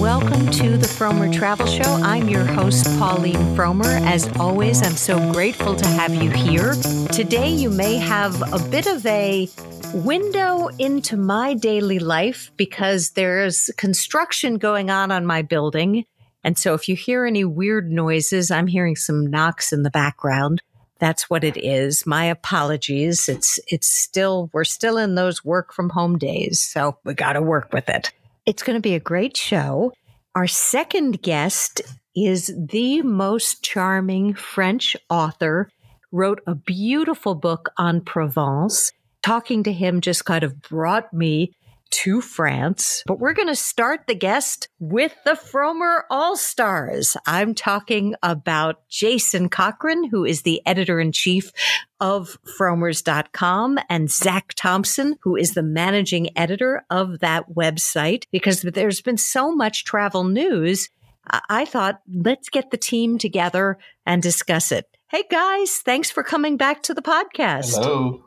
welcome to the Frommer Travel Show. I'm your host, Pauline Frommer. As always, I'm so grateful to have you here. Today, you may have a bit of a window into my daily life because there's construction going on on my building. And so if you hear any weird noises, I'm hearing some knocks in the background. That's what it is. My apologies. It's it's still we're still in those work from home days, so we got to work with it. It's going to be a great show. Our second guest is the most charming French author, wrote a beautiful book on Provence. Talking to him just kind of brought me to France. But we're going to start the guest with the Frommer All Stars. I'm talking about Jason Cochran, who is the editor in chief of frommers.com and Zac Thompson, who is the managing editor of that website, because there's been so much travel news. I thought, let's get the team together and discuss it. Hey guys, thanks for coming back to the podcast. Hello.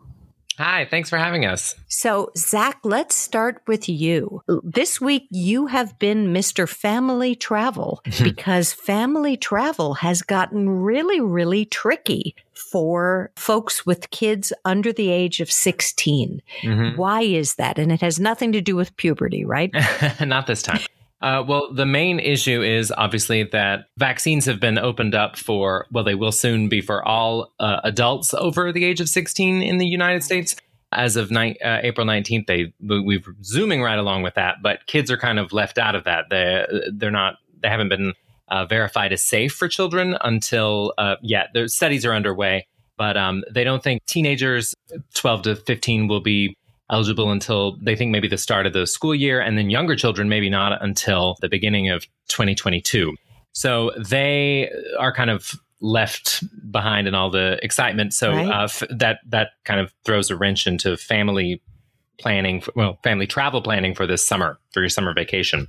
Hi, thanks for having us. So, Zac, let's start with you. This week, you have been Mr. Family Travel because family travel has gotten really, really tricky for folks with kids under the age of 16. Mm-hmm. Why is that? And it has nothing to do with puberty, right? Not this time. Uh, well, the main issue is obviously that vaccines have been opened up for, well, they will soon be for all uh, adults over the age of 16 in the United States. As of ni- uh, April 19th, they we've zooming right along with that, but kids are kind of left out of that. They they're not they haven't been uh, verified as safe for children until uh, yet. The studies are underway, but um, they don't think teenagers 12 to 15 will be eligible until they think maybe the start of the school year, and then younger children maybe not until the beginning of 2022. So they are kind of left behind in all the excitement. So right. uh, f- that that kind of throws a wrench into family planning, for, well, family travel planning for this summer for your summer vacation.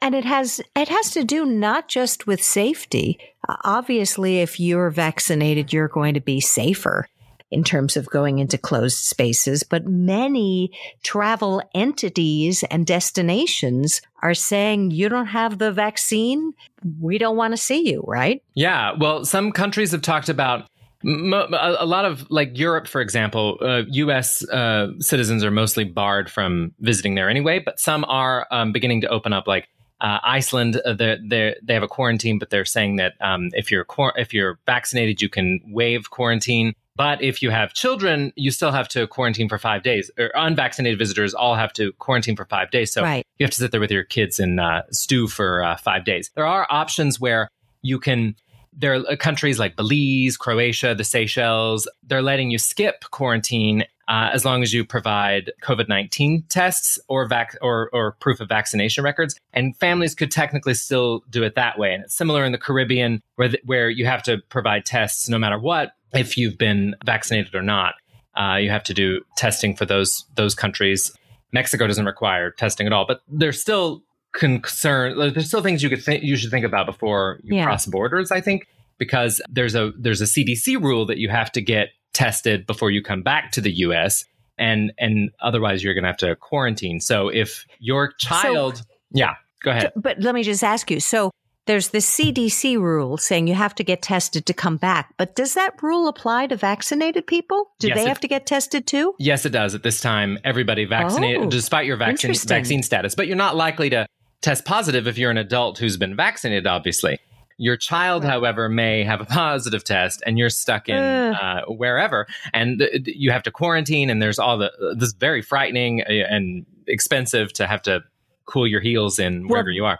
And it has it has to do not just with safety. Uh, obviously, if you're vaccinated, you're going to be safer in terms of going into closed spaces, but many travel entities and destinations are saying you don't have the vaccine. We don't want to see you, right? Yeah. Well, some countries have talked about a lot of like Europe, for example, uh, U.S. Uh, citizens are mostly barred from visiting there anyway, but some are um, beginning to open up. Like uh, Iceland, uh, they're, they have a quarantine, but they're saying that um, if you're if you're vaccinated, you can waive quarantine. But if you have children, you still have to quarantine for five days. Or unvaccinated visitors all have to quarantine for five days. So right. you have to sit there with your kids and uh, stew for uh, five days. There are options where you can. There are countries like Belize, Croatia, the Seychelles. They're letting you skip quarantine uh, as long as you provide COVID nineteen tests or vac or or proof of vaccination records. And families could technically still do it that way. And it's similar in the Caribbean, where the, where you have to provide tests no matter what if you've been vaccinated or not. Uh, you have to do testing for those those countries. Mexico doesn't require testing at all, but there's still concern. There's still things you could think you should think about before you yeah. cross borders. I think because there's a there's a CDC rule that you have to get tested before you come back to the U.S. and and otherwise you're going to have to quarantine. So if your child, so, yeah, go ahead. But let me just ask you. So there's the CDC rule saying you have to get tested to come back. But does that rule apply to vaccinated people? Do yes, they it, have to get tested too? Yes, it does. At this time, everybody vaccinated, oh, despite your vaccine, vaccine status. But you're not likely to test positive if you're an adult who's been vaccinated, obviously. Your child, right. however, may have a positive test, and you're stuck in uh, wherever, and th- you have to quarantine. And there's all the this very frightening uh, and expensive to have to cool your heels in wherever well, you are.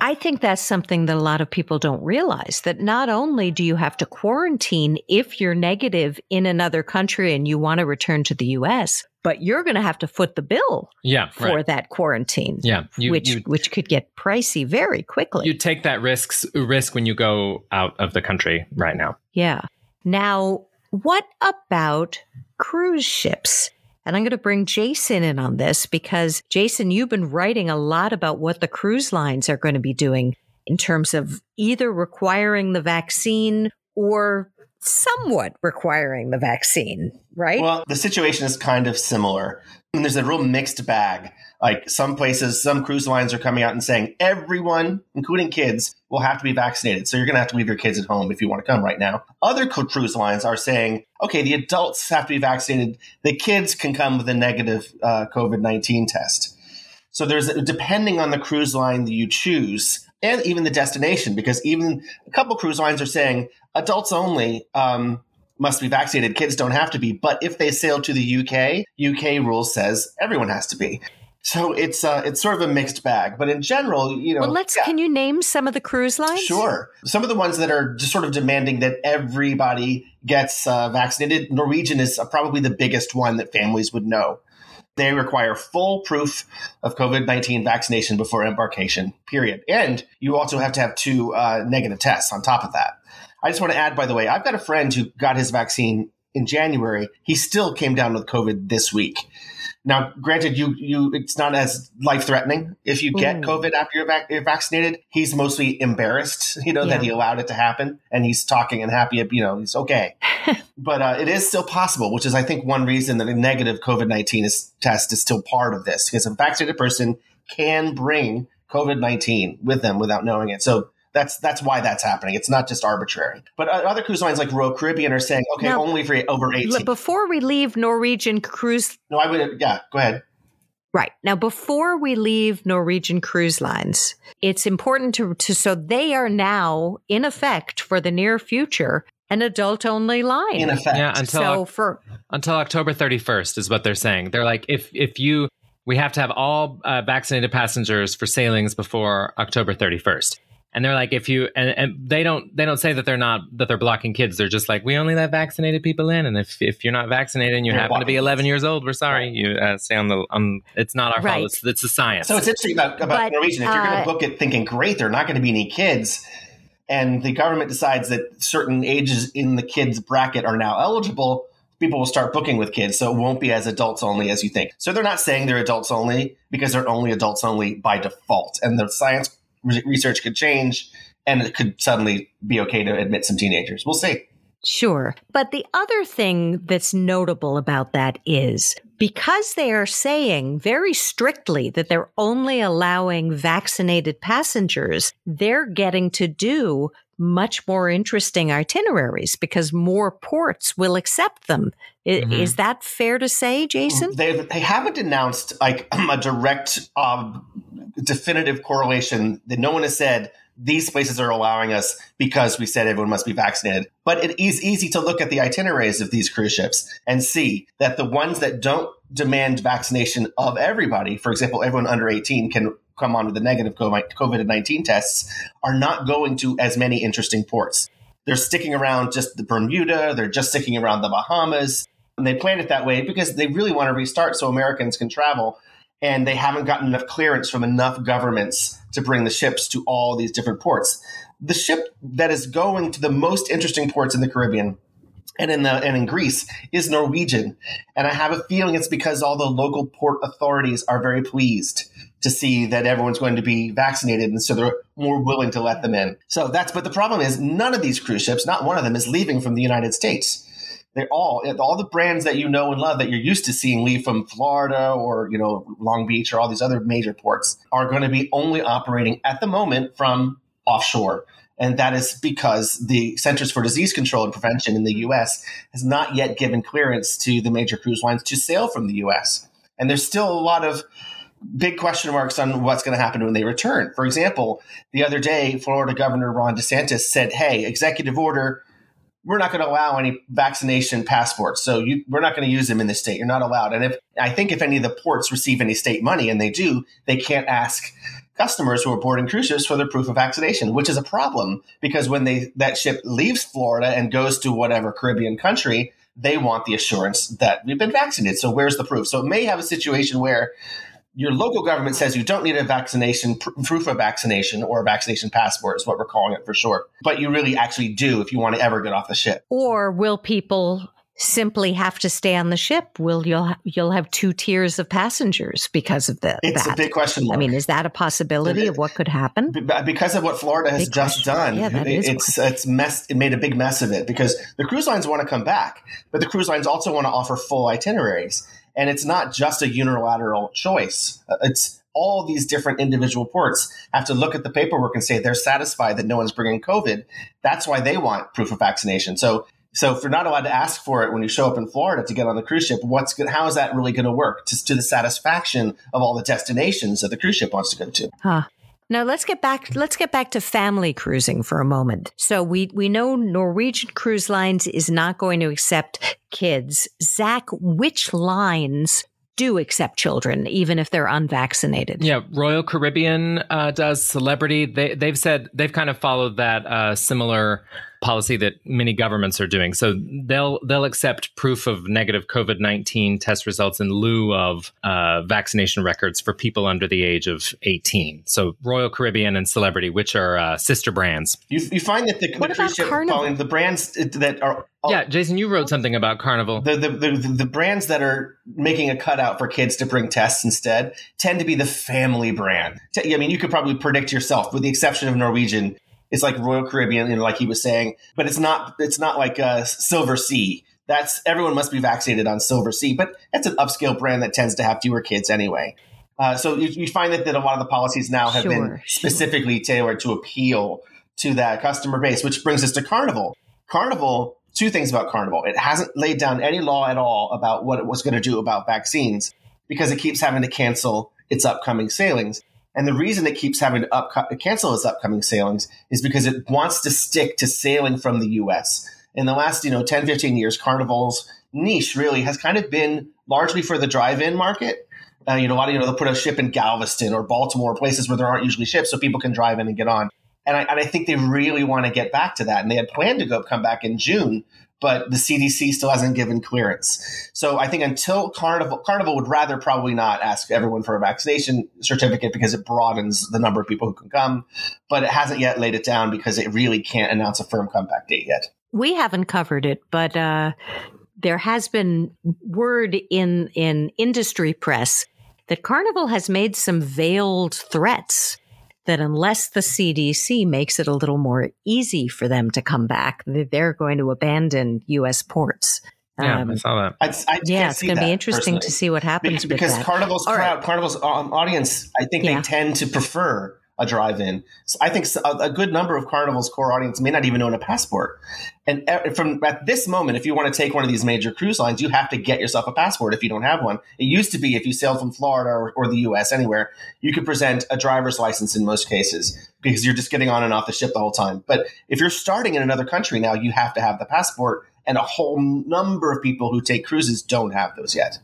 I think that's something that a lot of people don't realize that not only do you have to quarantine if you're negative in another country and you want to return to the US, but you're going to have to foot the bill yeah, for right. that quarantine. Yeah, you, which you, which could get pricey very quickly. You take that risks risk when you go out of the country right now. Yeah. Now, what about cruise ships? And I'm going to bring Jason in on this because Jason, you've been writing a lot about what the cruise lines are going to be doing in terms of either requiring the vaccine or somewhat requiring the vaccine, right? Well, the situation is kind of similar. And there's a real mixed bag. Like some places, some cruise lines are coming out and saying everyone, including kids, will have to be vaccinated. So you're going to have to leave your kids at home if you want to come right now. Other cruise lines are saying, okay, the adults have to be vaccinated. The kids can come with a negative uh, COVID 19 test. So there's depending on the cruise line that you choose and even the destination, because even a couple cruise lines are saying adults only. Um, must be vaccinated. Kids don't have to be. But if they sail to the UK, UK rule says everyone has to be. So it's uh, it's sort of a mixed bag, but in general, you know. Well, let's. Yeah. Can you name some of the cruise lines? Sure. Some of the ones that are just sort of demanding that everybody gets uh, vaccinated. Norwegian is probably the biggest one that families would know. They require full proof of COVID nineteen vaccination before embarkation. Period. And you also have to have two uh, negative tests on top of that. I just want to add, by the way, I've got a friend who got his vaccine in January. He still came down with COVID this week. Now, granted, you you it's not as life threatening if you get COVID after you're, vac- you're, vaccinated. He's mostly embarrassed, you know, yeah. that he allowed it to happen, and he's talking and happy. You know, he's okay, but uh, it is still possible, which is I think one reason that a negative COVID nineteen test is still part of this because a vaccinated person can bring COVID nineteen with them without knowing it. So that's that's why that's happening. It's not just arbitrary. But other cruise lines like Royal Caribbean are saying, okay, now, only for over eighteen. Before we leave Norwegian cruise, no, I would. Yeah, go ahead. Right. Now, before we leave Norwegian cruise lines, it's important to, to, so they are now in effect for the near future, an adult only line. In effect. Yeah, until, so for, until October 31st is what they're saying. They're like, if, if you, we have to have all uh, vaccinated passengers for sailings before October 31st and they're like if you and, and they don't they don't say that they're not that they're blocking kids. They're just like we only let vaccinated people in. And if, if you're not vaccinated and you you're happen to be 11 years old we're sorry. You uh, stay on the on it's not our right. fault it's, it's the science. So it's interesting about, about but, norwegian. If you're going to uh, book it thinking great there are not going to be any kids and the government decides that certain ages in the kids bracket are now eligible people will start booking with kids. So it won't be as adults only as you think. So they're not saying they're adults only because they're only adults only by default. And the science research could change and it could suddenly be okay to admit some teenagers. We'll see. Sure. But the other thing that's notable about that is because they are saying very strictly that they're only allowing vaccinated passengers, they're getting to do much more interesting itineraries because more ports will accept them. Mm-hmm. Is that fair to say, Jason? They, they haven't announced like a direct, um, definitive correlation that no one has said these places are allowing us because we said everyone must be vaccinated. But it is easy to look at the itineraries of these cruise ships and see that the ones that don't demand vaccination of everybody, for example, everyone under 18 can come on with the negative COVID 19 tests, are not going to as many interesting ports. They're sticking around just the Bermuda, they're just sticking around the Bahamas. And they planned it that way because they really want to restart so Americans can travel. And they haven't gotten enough clearance from enough governments to bring the ships to all these different ports. The ship that is going to the most interesting ports in the Caribbean and in the and in Greece is Norwegian. And I have a feeling it's because all the local port authorities are very pleased to see that everyone's going to be vaccinated and so they're more willing to let them in. So that's but the problem is none of these cruise ships, not one of them is leaving from the United States. They're all all the brands that you know and love that you're used to seeing leave from Florida or you know Long Beach or all these other major ports are going to be only operating at the moment from offshore. And that is because the Centers for Disease Control and Prevention in the mm-hmm. US has not yet given clearance to the major cruise lines to sail from the US. And there's still a lot of big question marks on what's going to happen when they return. For example, the other day, Florida Governor Ron DeSantis said, Hey, executive order, we're not going to allow any vaccination passports. So you, we're not going to use them in the state. You're not allowed. And if I think if any of the ports receive any state money, and they do, they can't ask customers who are boarding cruise ships for their proof of vaccination, which is a problem because when they that ship leaves Florida and goes to whatever Caribbean country, they want the assurance that we've been vaccinated. So where's the proof? So it may have a situation where your local government says you don't need a vaccination pr- proof of vaccination or a vaccination passport is what we're calling it for short but you really actually do if you want to ever get off the ship or will people simply have to stay on the ship? Will you'll you'll have two tiers of passengers because of the, it's that? a big question mark. I mean, is that a possibility of what could happen? Because of what Florida has big just question. done, yeah, that is it's it's messed. It made a big mess of it because the cruise lines want to come back, but the cruise lines also want to offer full itineraries. And it's not just a unilateral choice. Uh, it's all these different individual ports have to look at the paperwork and say they're satisfied that no one's bringing COVID. That's why they want proof of vaccination. So, so if you're not allowed to ask for it when you show up in Florida to get on the cruise ship, what's good, how is that really going to work to, to the satisfaction of all the destinations that the cruise ship wants to go to? Huh. Now let's get back let's get back to family cruising for a moment. So we we know Norwegian Cruise Lines is not going to accept kids. Zac, which lines do accept children, even if they're unvaccinated. Yeah, Royal Caribbean uh, does. Celebrity, they they've said they've kind of followed that uh, similar policy that many governments are doing. So they'll they'll accept proof of negative COVID nineteen test results in lieu of uh, vaccination records for people under the age of eighteen. So Royal Caribbean and Celebrity, which are uh, sister brands. You, you find that the, what the about ship, Carnival? Pauline, the brands that are yeah, Jason, you wrote something about Carnival. The, the, the, the brands that are making a cutout for kids to bring tests instead tend to be the family brand. I mean, you could probably predict yourself, with the exception of Norwegian. It's like Royal Caribbean, you know, like he was saying, but it's not. It's not like uh, Silversea. That's everyone must be vaccinated on Silversea, but it's an upscale brand that tends to have fewer kids anyway. Uh, so you, you, find that, that a lot of the policies now have Sure, been sure. specifically tailored to appeal to that customer base, which brings us to Carnival. Carnival, two things about Carnival. It hasn't laid down any law at all about what it was going to do about vaccines because it keeps having to cancel its upcoming sailings. And the reason it keeps having to cancel its upcoming sailings is because it wants to stick to sailing from the US. In the last, you know, 10, 15 years, Carnival's niche really has kind of been largely for the drive-in market. Uh, you know, a lot of, you know, they'll put a ship in Galveston or Baltimore, places where there aren't usually ships so people can drive in and get on. And I, and I think they really want to get back to that. And they had planned to go come back in June, but the CDC still hasn't given clearance. So I think until Carnival, Carnival would rather probably not ask everyone for a vaccination certificate because it broadens the number of people who can come. But it hasn't yet laid it down because it really can't announce a firm comeback date yet. We haven't covered it, but uh, there has been word in in industry press that Carnival has made some veiled threats that unless the CDC makes it a little more easy for them to come back, that they're going to abandon U.S. ports. Yeah, Um, I saw that. I, I yeah, it's going to be that, interesting to see what happens Be- with because that. Carnival's All right. crowd, Carnival's um, audience, I think Yeah. they tend to prefer a drive-in. So I think a good number of Carnival's core audience may not even own a passport. And from at this moment, if you want to take one of these major cruise lines, you have to get yourself a passport if you don't have one. It used to be if you sailed from Florida or, or the U.S. anywhere, you could present a driver's license in most cases because you're just getting on and off the ship the whole time. But if you're starting in another country now, you have to have the passport. And a whole number of people who take cruises don't have those yet.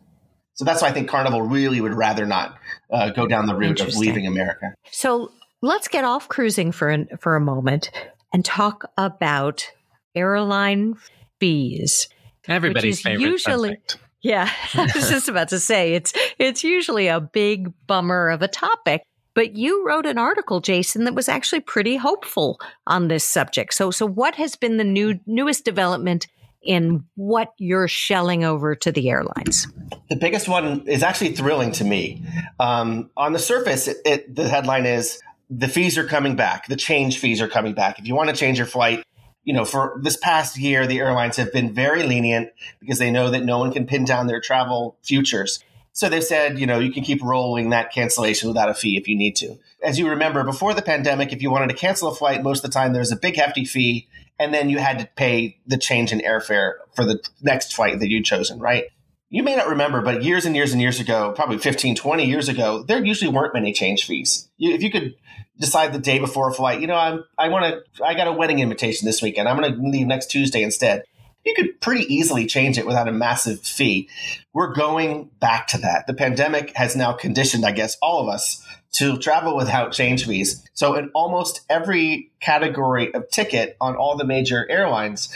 So that's why I think Carnival really would rather not uh, go down the route of leaving America. So let's get off cruising for an, for a moment and talk about airline fees. Everybody's is favorite usually- subject. Yeah, I was just about to say it's it's usually a big bummer of a topic. But you wrote an article, Jason, that was actually pretty hopeful on this subject. So so what has been the new newest development in what you're shelling over to the airlines? The biggest one is actually thrilling to me. Um, on the surface, it, it, the headline is the fees are coming back. The change fees are coming back. If you want to change your flight, you know, for this past year, the airlines have been very lenient because they know that no one can pin down their travel futures. So they've said, you know, you can keep rolling that cancellation without a fee if you need to. As you remember, before the pandemic, if you wanted to cancel a flight, most of the time there was a big hefty fee, and then you had to pay the change in airfare for the next flight that you'd chosen, right? You may not remember, but years and years and years ago, probably 15, 20 years ago, there usually weren't many change fees. If you could decide the day before a flight, you know, I'm, I want to, I got a wedding invitation this weekend. I'm going to leave next Tuesday instead. You could pretty easily change it without a massive fee. We're going back to that. The pandemic has now conditioned, I guess, all of us to travel without change fees. So in almost every category of ticket on all the major airlines,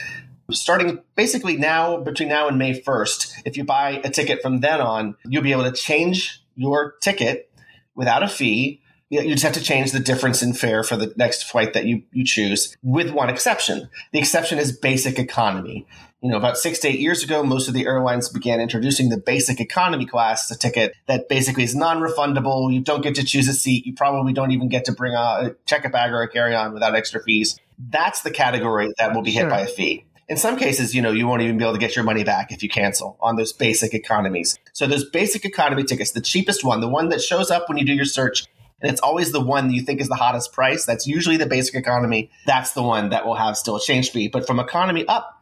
starting basically now between now and May 1st, if you buy a ticket from then on, you'll be able to change your ticket without a fee. You you just have to change the difference in fare for the next flight that you, you choose, with one exception. The exception is basic economy. You know, about six to eight years ago, most of the airlines began introducing the basic economy class, a ticket that basically is non-refundable. You don't get to choose a seat. You probably don't even get to bring a check a bag or a carry-on without extra fees. That's the category that will be hit Sure. by a fee. in some cases, you know, you won't even be able to get your money back if you cancel on those basic economies. So those basic economy tickets, the cheapest one, the one that shows up when you do your search, and it's always the one that you think is the hottest price. That's usually the basic economy. That's the one that will have still a change fee. But from economy up,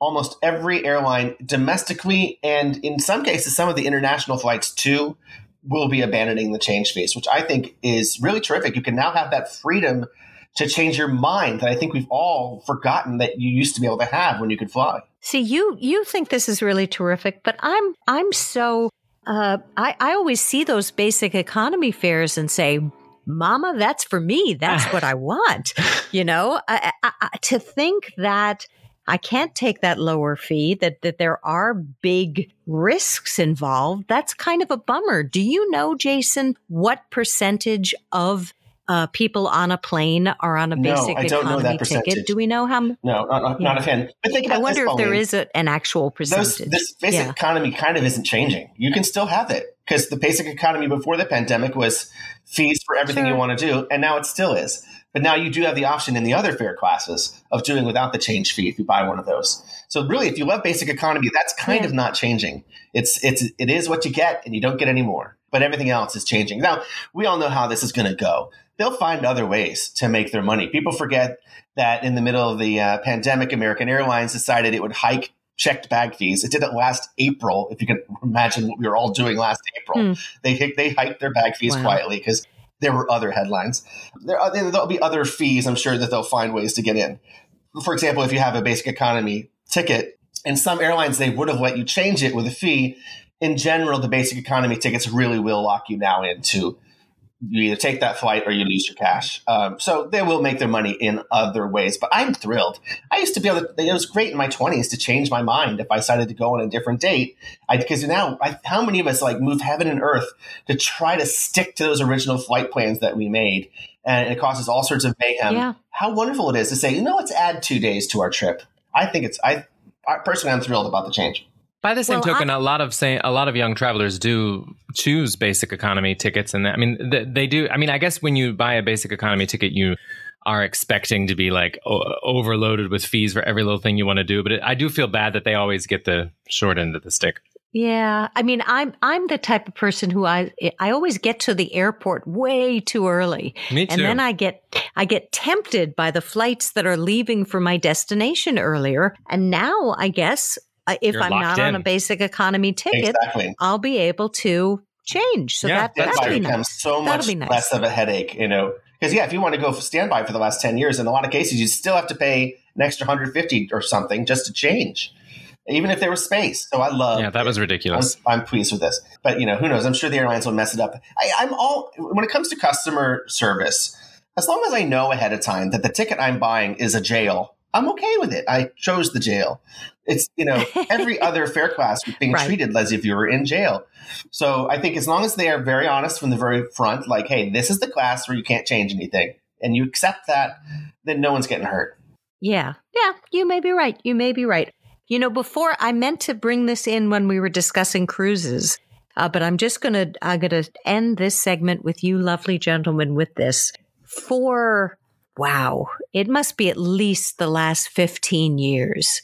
almost every airline domestically and in some cases some of the international flights too will be abandoning the change fees, which I think is really terrific. You can now have that freedom to change your mind that I think we've all forgotten that you used to be able to have when you could fly. See, you you think this is really terrific, but I'm I'm so uh, I I always see those basic economy fares and say, "Mama, that's for me. That's what I want." You know, I, I, I, to think that I can't take that lower fee, that, that there are big risks involved. That's kind of a bummer. Do you know, Jason, what percentage of uh, people on a plane are on a basic no, I don't know economy that ticket? Do we know how? m- No, not, not, not a fan. But think I wonder this, if there Pauline. is a, an actual Those, percentage. this basic Yeah. economy kind of isn't changing. You can still have it because the basic economy before the pandemic was fees for everything you want to do, and now it still is. But now you do have the option in the other fare classes of doing without the change fee if you buy one of those. So really, if you love basic economy, that's kind Yeah. of not changing. It's it's it is what you get, and you don't get any more. But everything else is changing. Now we all know how this is going to go. They'll find other ways to make their money. People forget that in the middle of the uh, pandemic, American Airlines decided it would hike checked bag fees. It did it last April. If you can imagine what we were all doing last April, Hmm. they they hiked their bag fees Wow. quietly because there were other headlines. There are, there'll be other fees. I'm sure that they'll find ways to get in. For example, if you have a basic economy ticket, in some airlines they would have let you change it with a fee. In general, the basic economy tickets really will lock you now into you either take that flight or you lose your cash. Um, so they will make their money in other ways. But I'm thrilled. I used to be able to. It was great in my 20s to change my mind if I decided to go on a different date. Because now, I, how many of us like move heaven and earth to try to stick to those original flight plans that we made? And it causes all sorts of mayhem. Yeah. How wonderful it is to say, you know, let's add two days to our trip. I think it's. I, I personally, I'm thrilled about the change. By the same Well, token, a lot of say a lot of young travelers do choose basic economy tickets, and I mean they, they do. I mean, I guess when you buy a basic economy ticket, you are expecting to be like o- overloaded with fees for every little thing you want to do. But it, I do feel bad that they always get the short end of the stick. Yeah, I mean, I'm I'm the type of person who I I always get to the airport way too early, Me too. and then I get I get tempted by the flights that are leaving for my destination earlier. And now I guess uh, if You're I'm not locked on a basic economy ticket, Exactly. I'll be able to change. So Yeah, that that'll be becomes nice. so That'll much be nice. less of a headache, you know. Because yeah, if you want to go standby for the last ten years, in a lot of cases, you still have to pay an extra hundred fifty or something just to change, even if there was space. So I love. yeah, that was I'm, ridiculous. I'm pleased with this, but you know, who knows? I'm sure the airlines will mess it up. I, I'm all when it comes to customer service. As long as I know ahead of time that the ticket I'm buying is a jail, I'm okay with it. I chose the jail. It's you know every other fare class being Right. treated as if you were in jail. So I think as long as they are very honest from the very front, like, hey, this is the class where you can't change anything, and you accept that, then no one's getting hurt. Yeah. Yeah. You may be right. You may be right. You know, before I meant to bring this in when we were discussing cruises, uh, but I'm just going to, I'm going to end this segment with you lovely gentlemen with this. For, wow, it must be at least the last 15 years.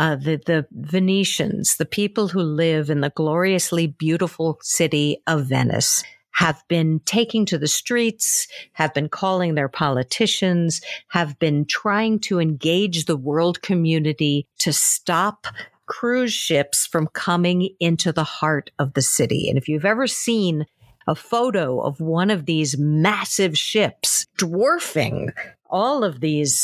Uh, the, the Venetians, the people who live in the gloriously beautiful city of Venice, have been taking to the streets, have been calling their politicians, have been trying to engage the world community to stop cruise ships from coming into the heart of the city. And if you've ever seen a photo of one of these massive ships dwarfing all of these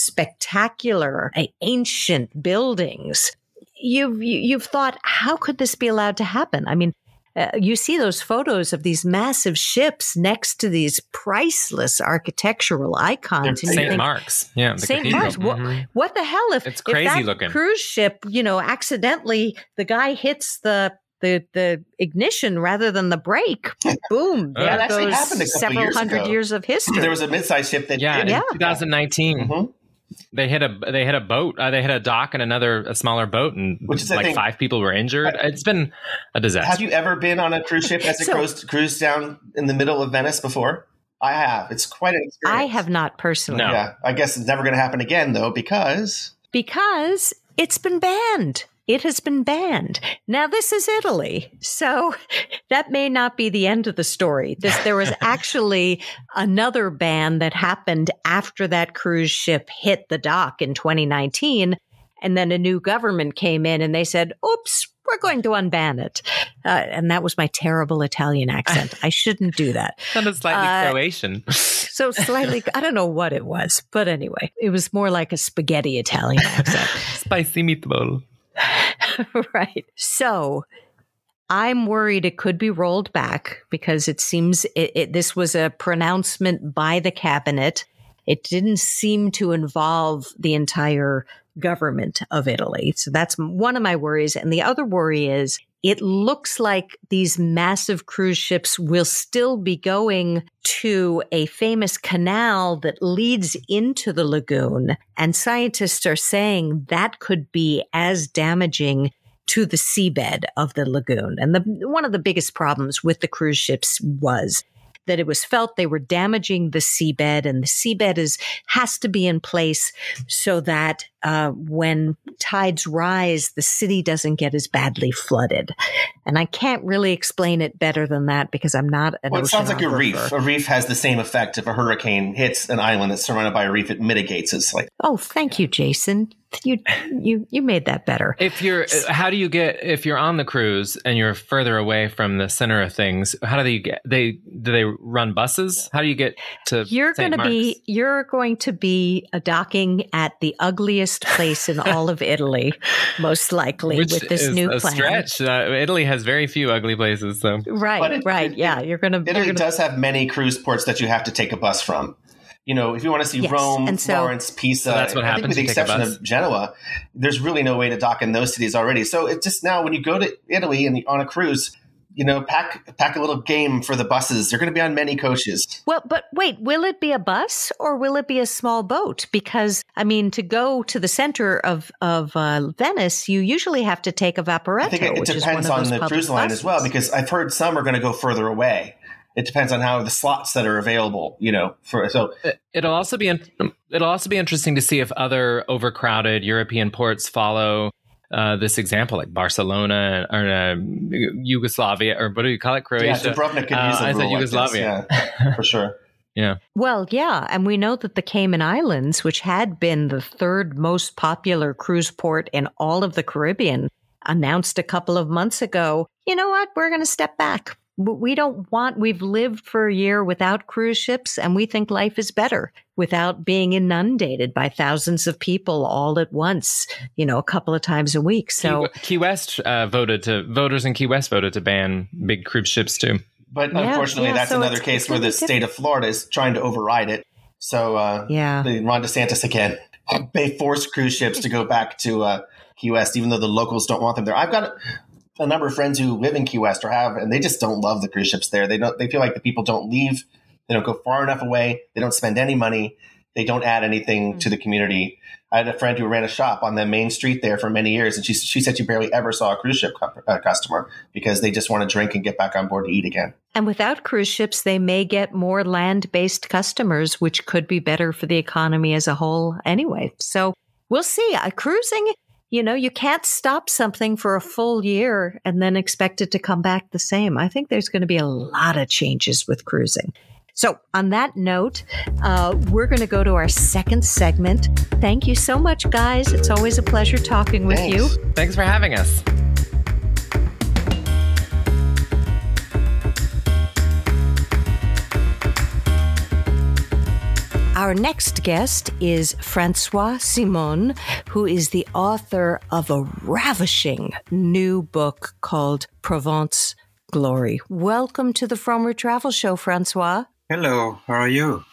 spectacular uh, ancient buildings, you've you- you've thought, how could this be allowed to happen? I mean, uh, you see those photos of these massive ships next to these priceless architectural icons, and St. Mark's, yeah, the St. Mark's. What, Mhm. what the hell if It's if crazy that looking. cruise ship, you know, accidentally the guy hits the the the ignition rather than the brake? Boom! That There actually goes happened a couple several years hundred ago. years of history. There was a mid-sized ship that Yeah, did. Yeah. in 2019, Mhm. they hit a they hit a boat. Uh, they hit a dock and another a smaller boat, and Which is, like think- five people were injured. It's been a disaster. Have you ever been on a cruise ship as it So- cruised, cruised down in the middle of Venice before? I have. It's quite an experience. I have not personally. No. Yeah, I guess it's never going to happen again though because because it's been banned. It has been banned. Now, this is Italy. So that may not be the end of the story. This, there was actually another ban that happened after that cruise ship hit the dock in 2019. And then a new government came in and they said, oops, we're going to unban it. Uh, and that was my terrible Italian accent. I shouldn't do that. Sounded slightly Uh, Croatian. So slightly, I don't know what it was, but anyway, it was more like a spaghetti Italian accent. Spicy meatball. right. So I'm worried it could be rolled back because it seems it, it, this was a pronouncement by the cabinet. It didn't seem to involve the entire government of Italy. So that's one of my worries. And the other worry is it looks like these massive cruise ships will still be going to a famous canal that leads into the lagoon. And scientists are saying that could be as damaging to the seabed of the lagoon. And the, one of the biggest problems with the cruise ships was that it was felt they were damaging the seabed and the seabed is has to be in place so that uh, when tides rise the city doesn't get as badly flooded and i can't really explain it better than that because i'm not an Well, it sounds like a reef. A reef has the same effect. If a hurricane hits an island that's surrounded by a reef, it mitigates. It's like oh thank you jason you you you made that better If you're, how do you get if you're on the cruise and you're further away from the center of things? How do they get? They do they run buses? How do you get to? You're going to be you're going to be a docking at the ugliest place in all of Italy, most likely Which with this is new a plan. stretch. Uh, Italy has very few ugly places, so Right, it- right, it- yeah. You're going to. Italy does have many cruise ports that you have to take a bus from. You know, if you want to see Yes, Rome, and so- Florence, Pisa, So that's what I think happens, with the you take a exception of Genoa, there's really no way to dock in those cities already. So it's just now when you go to Italy and on a cruise, you know, pack pack a little game for the buses. They're going to be on many coaches. Well, but wait, will it be a bus or will it be a small boat? Because I mean, to go to the center of of uh, Venice, you usually have to take a vaporetto, I think it, it which is one depends on the public cruise line as well, because I've heard some are going to go further away. It depends on how the slots that are available. You know, for so It- It'll also be in, it'll also be interesting to see if other overcrowded European ports follow uh, this example, like Barcelona or uh, Yugoslavia, or what do you call it, yeah, Croatia? Dubrovnik could Uh, use a I said rule like Yugoslavia. yeah, for sure. Yeah. Well, yeah, and we know that the Cayman Islands, which had been the third most popular cruise port in all of the Caribbean, announced a couple of months ago, you know what, we're going to step back. W- We don't want, we've lived for a year without cruise ships, and we think life is better without being inundated by thousands of people all at once, you know, a couple of times a week. So, Key, Key West uh, voted to voters in Key West voted to ban big cruise ships too. But Yeah, unfortunately, yeah, that's so another case where the be state of Florida is trying to override it. So uh, yeah. the Ron DeSantis again, they force cruise ships to go back to uh, Key West, even though the locals don't want them there. I've got a number of friends who live in Key West or have, and they just don't love the cruise ships there. They don't. They feel like the people don't leave. They don't go far enough away. They don't spend any money. They don't add anything to the community. I had a friend who ran a shop on the main street there for many years, and she she said she barely ever saw a cruise ship cu- uh, customer because they just want to drink and get back on board to eat again. And without cruise ships, they may get more land based customers, which could be better for the economy as a whole anyway. So we'll see. Uh, cruising, you know, you can't stop something for a full year and then expect it to come back the same. I think there's going to be a lot of changes with cruising. So, on that note, uh, we're going to go to our second segment. Thank you so much, guys. It's always a pleasure talking with Thanks. you. Thanks for having us. Our next guest is Francois Simon, who is the author of a ravishing new book called Provence Glory. Welcome to the Frommer Travel Show, Francois. Hello, how are you?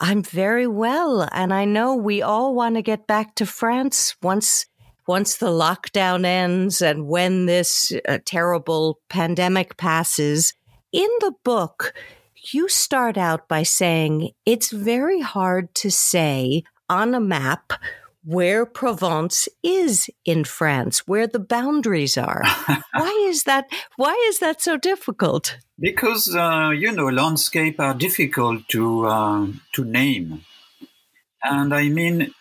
I'm very well, and I know we all want to get back to France once once the lockdown ends and when this uh, terrible pandemic passes. In the book, you start out by saying it's very hard to say on a map where Provence is in France, where the boundaries are. why is that? Why is that so difficult? Because uh, you know, landscape are difficult to uh, to name, and I mean,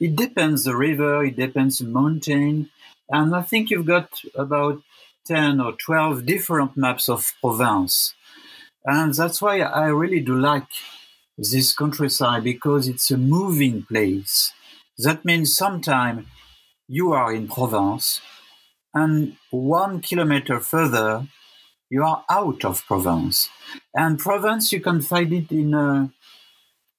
it depends the river, it depends the mountain, and I think you've got about ten or twelve different maps of Provence, and that's why I really do like this countryside because it's a moving place. That means sometimes you are in Provence, and one kilometer further you are out of Provence. And Provence, you can find it in uh,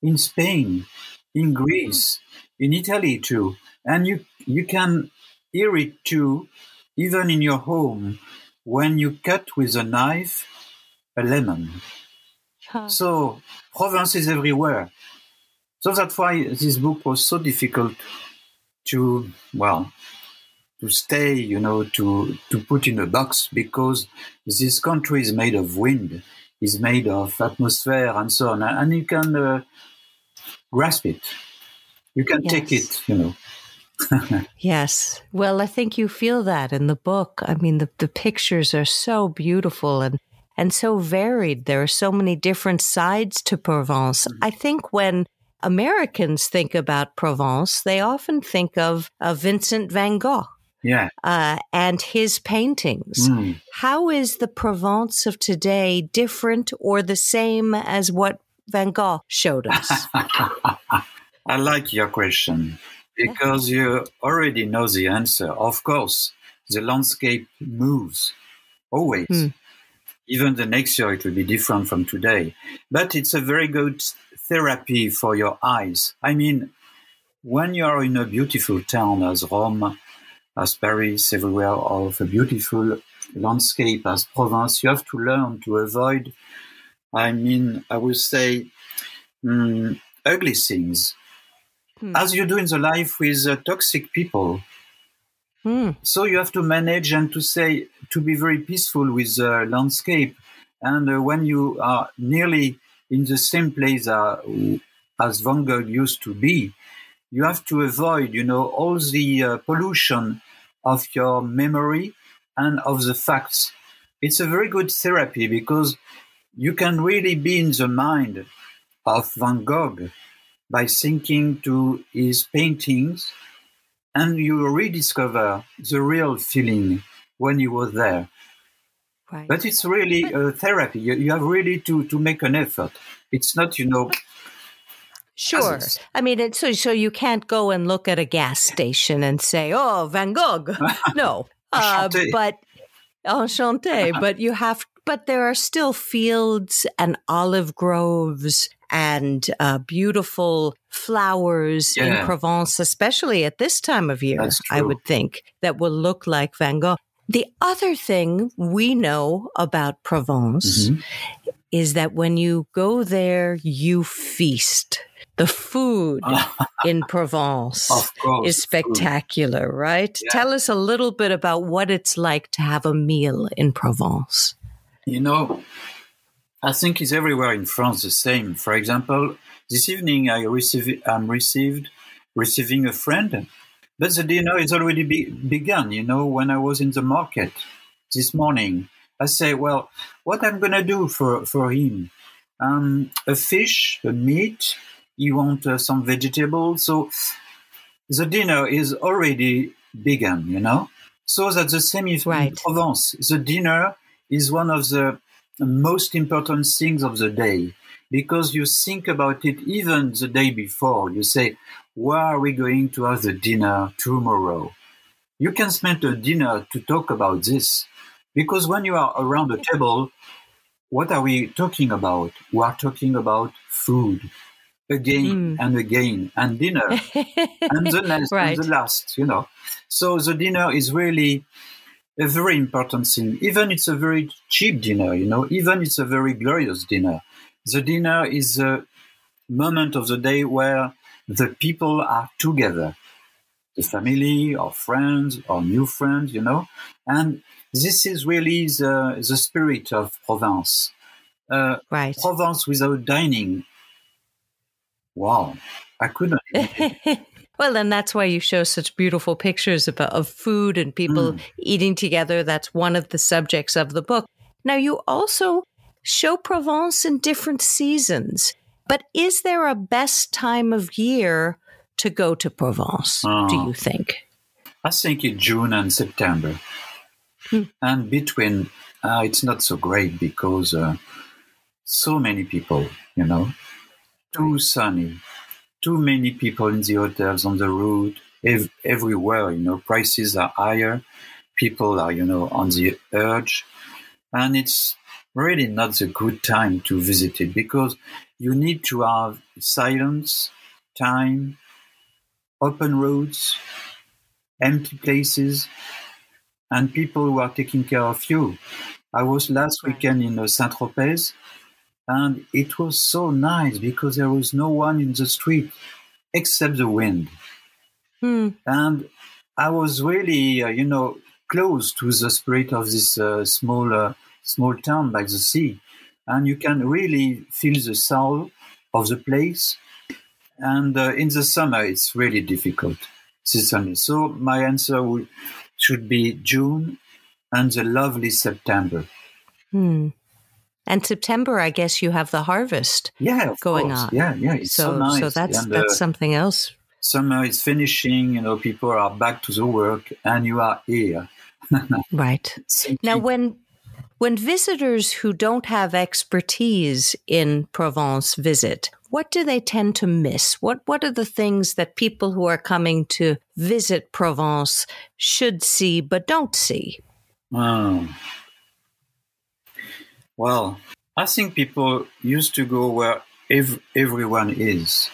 in Spain, in Greece, in Italy too, and you you can hear it too, even in your home when you cut with a knife a lemon. Huh. So Provence is everywhere. So that's why this book was so difficult to well to stay, you know, to to put in a box because this country is made of wind, is made of atmosphere and so on, and you can uh, grasp it. You can take it, you know. Yes. Well, I think you feel that in the book. I mean, the, the pictures are so beautiful and, and so varied. There are so many different sides to Provence. I think when Americans think about Provence, they often think of, of Vincent van Gogh Yeah. uh, and his paintings. Mm. How is the Provence of today different or the same as what Van Gogh showed us? I like your question because you already know the answer. Of course, the landscape moves always. Hmm. Even the next year, it will be different from today. But it's a very good therapy for your eyes. I mean, when you are in a beautiful town as Rome, as Paris, everywhere, of a beautiful landscape as Provence, you have to learn to avoid, I mean, I would say, mm, ugly things Hmm. as you do in the life with uh, toxic people. Hmm. So you have to manage and to say to be very peaceful with the landscape. And uh, when you are nearly in the same place uh, as Van Gogh used to be, you have to avoid, you know, all the uh, pollution of your memory and of the facts. It's a very good therapy because you can really be in the mind of Van Gogh by thinking to his paintings and you rediscover the real feeling when you were there. Right. But it's really a therapy. You, you have really to, to make an effort. It's not, you know, Sure. I mean, it's, so so you can't go and look at a gas station and say, "Oh, Van Gogh." No, uh, but enchanté. but you have. But there are still fields and olive groves and uh, beautiful flowers in Provence, especially at this time of year. I would think that will look like Van Gogh. The other thing we know about Provence Mhm. is that when you go there, you feast. The food in Provence course. is spectacular, right? Yeah. Tell us a little bit about what it's like to have a meal in Provence. You know, I think it's everywhere in France the same. For example, this evening I receive, I'm received receiving a friend, but the dinner is already be, begun. You know, when I was in the market this morning, I say, well, what I'm gonna do for for him? Um, a fish, a meat. You want uh, some vegetables, so the dinner is already begun. You know, so that's the same if in Provence. The dinner is one of the most important things of the day because you think about it even the day before. You say, where are we going to have the dinner tomorrow? You can spend a dinner to talk about this because when you are around the table, what are we talking about? We are talking about food again Mm. and again and dinner and the next Right. and the last, you know. So the dinner is really a very important thing. Even it's a very cheap dinner, you know, even it's a very glorious dinner. The dinner is a moment of the day where the people are together. The family or friends or new friends, you know. And this is really the, the spirit of Provence. Uh, right. Provence without dining. Wow. I couldn't. well, and that's why you show such beautiful pictures of, of food and people eating together. That's one of the subjects of the book. Now, you also show Provence in different seasons, but is there a best time of year to go to Provence, do Oh. you think? I think in June and September. Hmm. And between, uh, it's not so great because uh, so many people, you know, too sunny, too many people in the hotels, on the road, ev- everywhere, you know, prices are higher, people are, you know, on the urge. And it's really not the good time to visit it because you need to have silence, time, open roads, empty places, and people who are taking care of you. I was last weekend in uh, Saint Tropez, and it was so nice because there was no one in the street except the wind. Hmm. And I was really, uh, you know, close to the spirit of this uh, small, uh, small town by the sea, and you can really feel the soul of the place. And uh, in the summer, it's really difficult. Seasonally. So my answer would, should be June and the lovely September. Hmm. And September, I guess you have the harvest. Yeah, Going course. on. Yeah, yeah, it's so, So, nice. so that's And, uh, that's something else. summer is finishing. You know, people are back to the work, and you are here. Right. Now, when when visitors who don't have expertise in Provence visit, what do they tend to miss? What what are the things that people who are coming to visit Provence should see but don't see? Oh. Well, I think people used to go where ev- everyone is,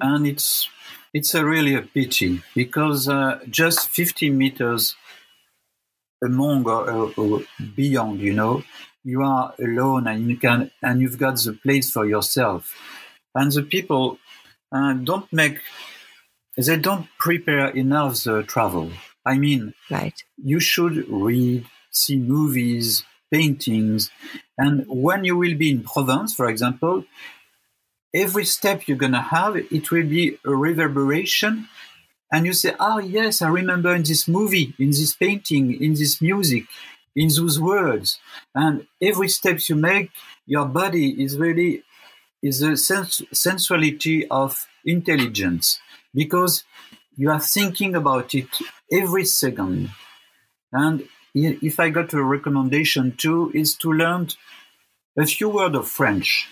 and it's it's a really a pity because uh, just 50 meters among or, or, or beyond, you know, you are alone and you can and you've got the place for yourself, and the people uh, don't make they don't prepare enough the travel. I mean, Right. you should read, see movies, paintings, and when you will be in Provence, for example, every step you're gonna have, it will be a reverberation, and you say, "Ah, yes, I remember in this movie, in this painting, in this music, in those words." And every step you make, your body is really is a sens- sensuality of intelligence because you are thinking about it every second. And if I got a recommendation too, is to learn a few words of French.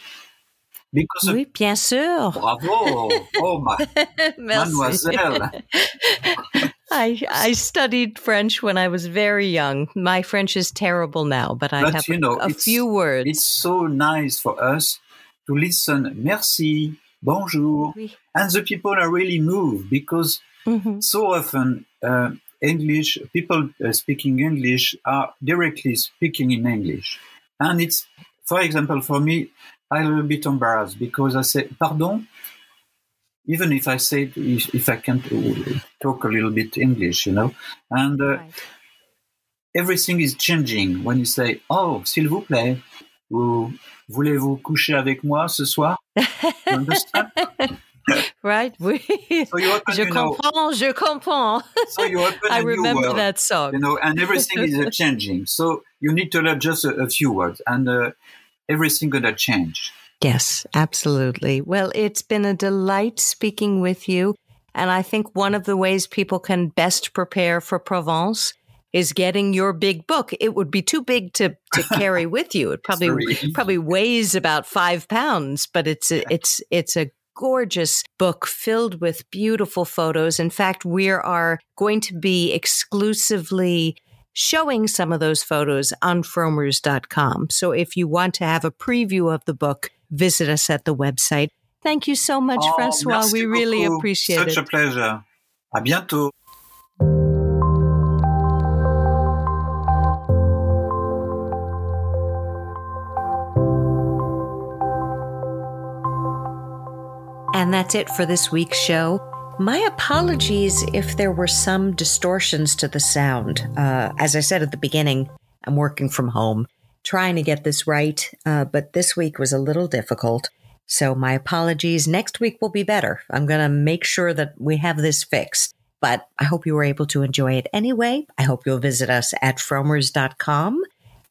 Because Oui, bien sûr. bravo, oh my mademoiselle, I I studied French when I was very young. My French is terrible now, but I But, have you know, a, few words. it's so nice for us to listen. Merci, bonjour, Oui. and the people are really moved because Mhm. so often uh, English people uh, speaking English are directly speaking in English, and it's, for example, for me, I'm a little bit embarrassed because I say pardon, even if I say if, if I can talk a little bit English, you know, and uh, Right. everything is changing when you say oh s'il vous plaît ou voulez-vous coucher avec moi ce soir? You understand? Right? Oui. So you open, Je you know, comprends, je comprends. so you open I remember world. that song. you know, and everything is changing. So you need to learn just a, a few words, and uh, everything gonna change. Yes, absolutely. Well, it's been a delight speaking with you. And I think one of the ways people can best prepare for Provence is getting your big book. It would be too big to, to carry with you. It probably probably weighs about five pounds, but it's a, it's it's a gorgeous book filled with beautiful photos. In fact, we are going to be exclusively showing some of those photos on frommers.com. So if you want to have a preview of the book, visit us at the website. Thank you so much, Oh, Francois. We really beaucoup. appreciate Such it. Such a pleasure. À bientôt. And that's it for this week's show. My apologies if there were some distortions to the sound. Uh, as I said at the beginning, I'm working from home, trying to get this right, uh, but this week was a little difficult. So my apologies. Next week will be better. I'm going to make sure that we have this fixed. But I hope you were able to enjoy it anyway. I hope you'll visit us at frommers.com,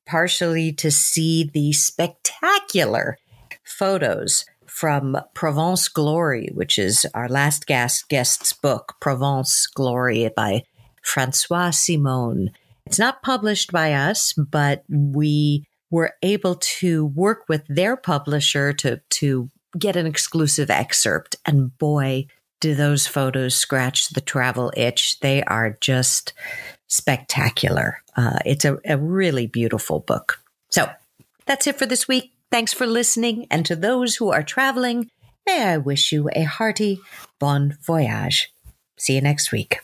partially to see the spectacular photos from Provence Glory, which is our last guest guest's book, Provence Glory by Francois Simon. It's not published by us, but we were able to work with their publisher to to get an exclusive excerpt. And boy, do those photos scratch the travel itch. They are just spectacular. Uh, it's a, a really beautiful book. So that's it for this week. Thanks for listening. And to those who are traveling, may I wish you a hearty bon voyage. See you next week.